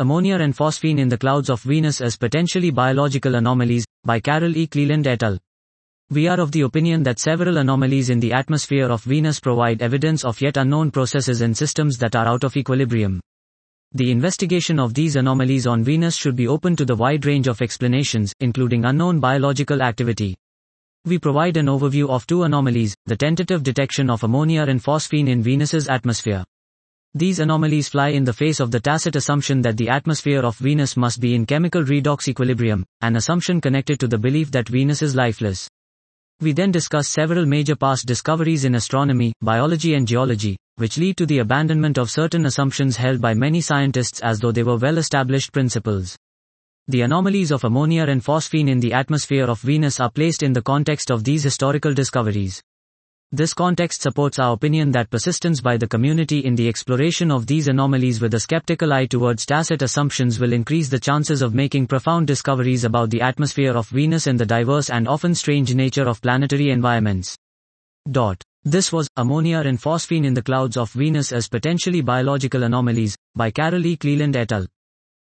Ammonia and phosphine in the clouds of Venus as potentially biological anomalies, by Carol E. Cleland et al. We are of the opinion that several anomalies in the atmosphere of Venus provide evidence of yet unknown processes in systems that are out of equilibrium. The investigation of these anomalies on Venus should be open to the wide range of explanations, including unknown biological activity. We provide an overview of two anomalies, the tentative detection of ammonia and phosphine in Venus's atmosphere. These anomalies fly in the face of the tacit assumption that the atmosphere of Venus must be in chemical redox equilibrium, an assumption connected to the belief that Venus is lifeless. We then discuss several major past discoveries in astronomy, biology and geology, which lead to the abandonment of certain assumptions held by many scientists as though they were well established principles. The anomalies of ammonia and phosphine in the atmosphere of Venus are placed in the context of these historical discoveries. This context supports our opinion that persistence by the community in the exploration of these anomalies with a skeptical eye towards tacit assumptions will increase the chances of making profound discoveries about the atmosphere of Venus and the diverse and often strange nature of planetary environments. Dot. This was Ammonia and Phosphine in the Clouds of Venus as Potentially Biological Anomalies by Carol E. Cleland et al.